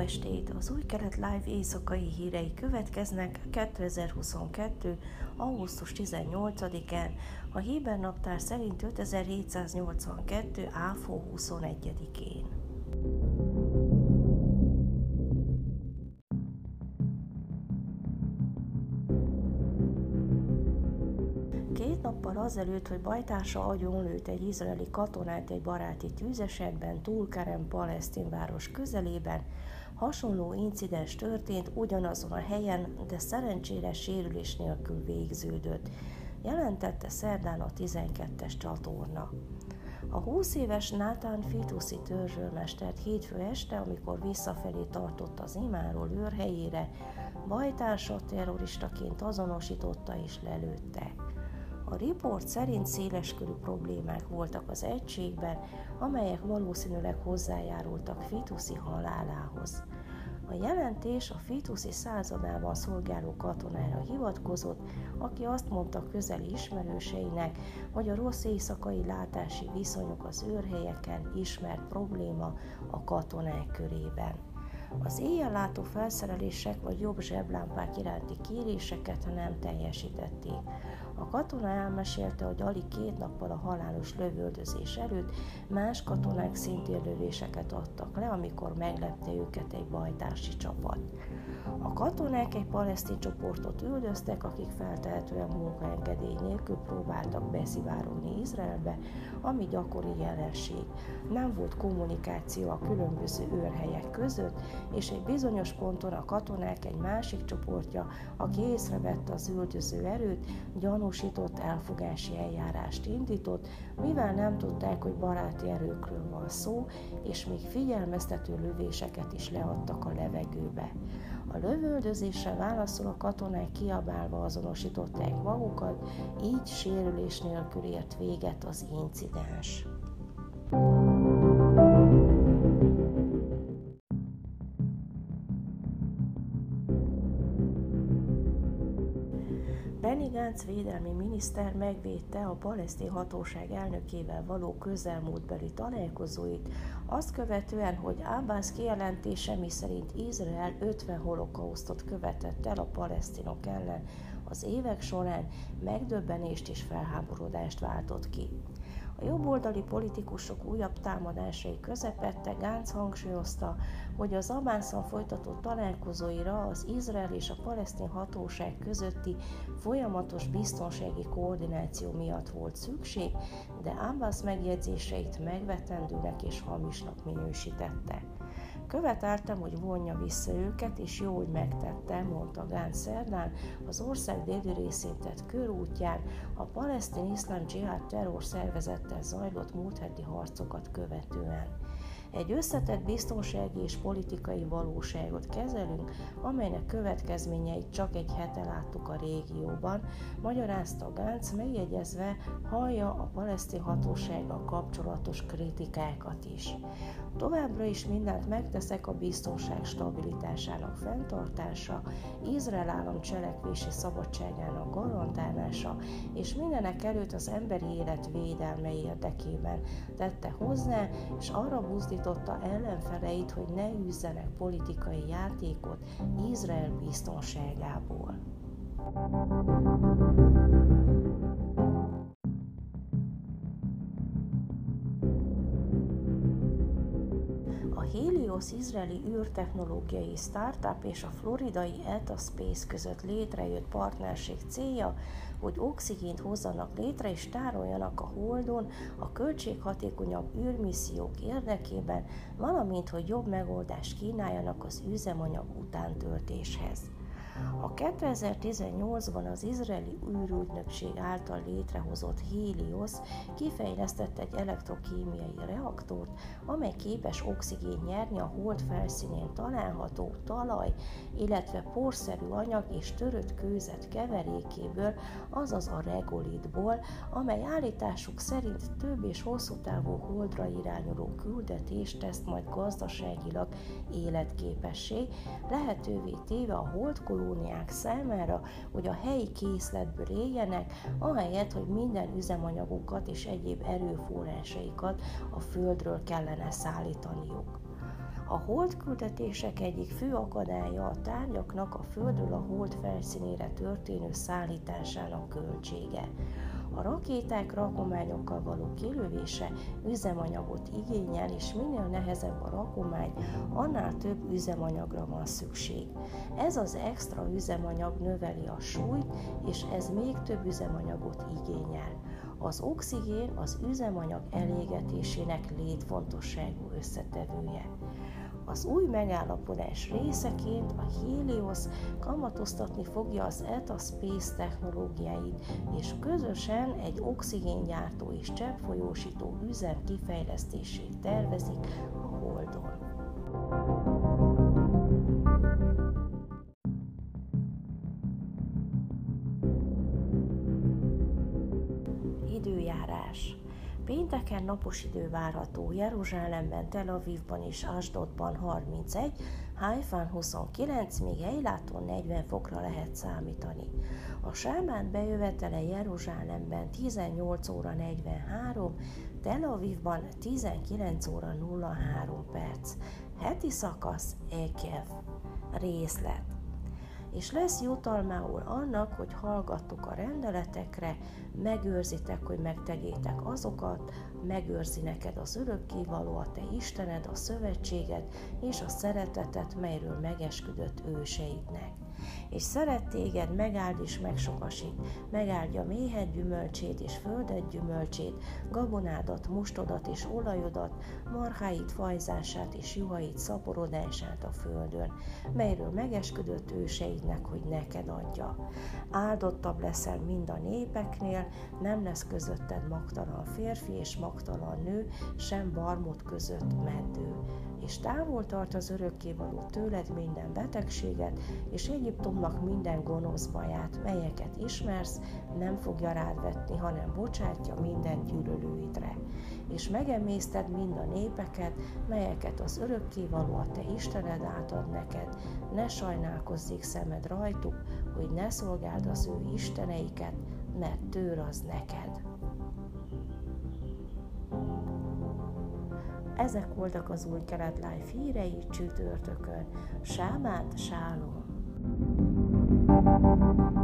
estét! Az új kelet live éjszakai hírei következnek 2022. augusztus 18-án, a Héber naptár szerint 5782. áfó 21-én. Két nappal azelőtt, hogy bajtársa agyonlőtt egy izraeli katonát egy baráti tűzesetben Tulkarem palesztin város közelében, hasonló incidens történt ugyanazon a helyen, de szerencsére sérülés nélkül végződött, jelentette szerdán a 12-es csatorna. A 20 éves Nátán Fituszi törzsőrmestert hétfő este, amikor visszafelé tartott az imáról őrhelyére, bajtársa terroristaként azonosította és lelőtte. A riport szerint széleskörű problémák voltak az egységben, amelyek valószínűleg hozzájárultak Fituszi halálához. A jelentés a Fituszi századában szolgáló katonára hivatkozott, aki azt mondta közeli ismerőseinek, hogy a rossz éjszakai látási viszonyok az őrhelyeken ismert probléma a katonák körében. Az éjjellátó felszerelések vagy jobb zseblámpák iránti kéréseket nem teljesítették. A katona elmesélte, hogy alig két nappal a halálos lövöldözés előtt más katonák szintén lövéseket adtak le, amikor meglepte őket egy bajtársi csapat. A katonák egy palesztin csoportot üldöztek, akik feltehetően munkaengedély nélkül próbáltak beszivárogni Izraelbe, ami gyakori jelenség. Nem volt kommunikáció a különböző őrhelyek között, és egy bizonyos ponton a katonák egy másik csoportja, aki észrevette az üldöző erőt, gyanúsított elfogási eljárást indított, mivel nem tudták, hogy baráti erőkről van szó, és még figyelmeztető lövéseket is leadtak a levegőbe. A lövöldözésre válaszol a katonák kiabálva azonosították magukat, így sérülés nélkül ért véget az incidens. Benny Gantz védelmi miniszter megvédte a palesztin hatóság elnökével való közelmúltbeli találkozóit, azt követően, hogy Abbas kijelentése miszerint Izrael 50 holokausztot követett el a palesztinok ellen az évek során megdöbbenést és felháborodást váltott ki. A jobboldali politikusok újabb támadásai közepette Gánc hangsúlyozta, hogy az Abánszon folytatott találkozóira az Izrael és a palesztin hatóság közötti folyamatos biztonsági koordináció miatt volt szükség, de Abbas megjegyzéseit megvetendőnek és hamisnak minősítette. Követeltem, hogy vonja vissza őket, és jó, hogy megtette, mondta Gán szerdán, az ország déli részén tett körútján a palesztin iszlám dzsihad terror szervezettel zajlott múlt heti harcokat követően. Egy összetett biztonsági és politikai valóságot kezelünk, amelynek következményeit csak egy hete láttuk a régióban, magyarázta Gánc, megjegyezve hallja a palesztin hatósággal kapcsolatos kritikákat is. Továbbra is mindent megteszek a biztonság stabilitásának fenntartása, Izrael állam cselekvési szabadságának garantálása, és mindenek előtt az emberi élet védelme érdekében tette hozzá, és arra buzdította ellenfeleit, hogy ne űzzenek politikai játékot Izrael biztonságából. Helios izraeli űrtechnológiai startup és a floridai Etaspace között létrejött partnerség célja, hogy oxigént hozzanak létre és tároljanak a Holdon a költséghatékonyabb űrmissziók érdekében, valamint hogy jobb megoldást kínáljanak az üzemanyag utántöltéshez. A 2018-ban az izraeli űrügynökség által létrehozott Helios kifejlesztett egy elektrokémiai reaktort, amely képes oxigén nyerni a hold felszínén található talaj, illetve porszerű anyag és törött kőzet keverékéből, azaz a regolitból, amely állításuk szerint több és hosszú távú holdra irányuló küldetést tesz majd gazdaságilag életképessé, lehetővé téve a holdkoló kolóniák számára, hogy a helyi készletből éljenek, ahelyett, hogy minden üzemanyagukat és egyéb erőforrásaikat a földről kellene szállítaniuk. A holdküldetések egyik fő akadálya a tárgyaknak a Földről a hold felszínére történő szállításának költsége. A rakéták rakományokkal való kilövése üzemanyagot igényel, és minél nehezebb a rakomány, annál több üzemanyagra van szükség. Ez az extra üzemanyag növeli a súlyt, és ez még több üzemanyagot igényel. Az oxigén az üzemanyag elégetésének létfontosságú összetevője. Az új megállapodás részeként a Helios kamatoztatni fogja az ETA Space technológiáit, és közösen egy oxigéngyártó és cseppfolyósító üzem kifejlesztését tervezik a Holdon. Időjárás Pénteken napos idő várható Jeruzsálemben, Tel Avivban és Asdodban 31, Haifán 29, míg Eiláton 40 fokra lehet számítani. A sámán bejövetele Jeruzsálemben 18 óra 43, Tel Avivban 19 óra 03 perc. Heti szakasz Ekev. Részlet és lesz jutalmául annak, hogy hallgattok a rendeletekre, megőrzitek, hogy megtegyétek azokat, megőrzi neked az örökkévaló, a te Istened, a szövetséget és a szeretetet, melyről megesküdött őseidnek és szeret téged, megáld és megsokasít, megáldja méhed gyümölcsét és földet gyümölcsét, gabonádat, mustodat és olajodat, marháit fajzását és juhait szaporodását a földön, melyről megesküdött őseidnek, hogy neked adja. Áldottabb leszel mind a népeknél, nem lesz közötted magtalan férfi és magtalan nő, sem barmot között meddő és távol tart az örökkévaló tőled minden betegséget, és Egyiptomnak minden gonosz baját, melyeket ismersz, nem fogja rád vetni, hanem bocsátja minden gyűlölőidre. És megemészted mind a népeket, melyeket az örökkévaló a te Istened átad neked, ne sajnálkozzék szemed rajtuk, hogy ne szolgáld az ő isteneiket, mert tőr az neked. Ezek voltak az új kelet live hírei csütörtökön. Sámát, sálom! Thank you.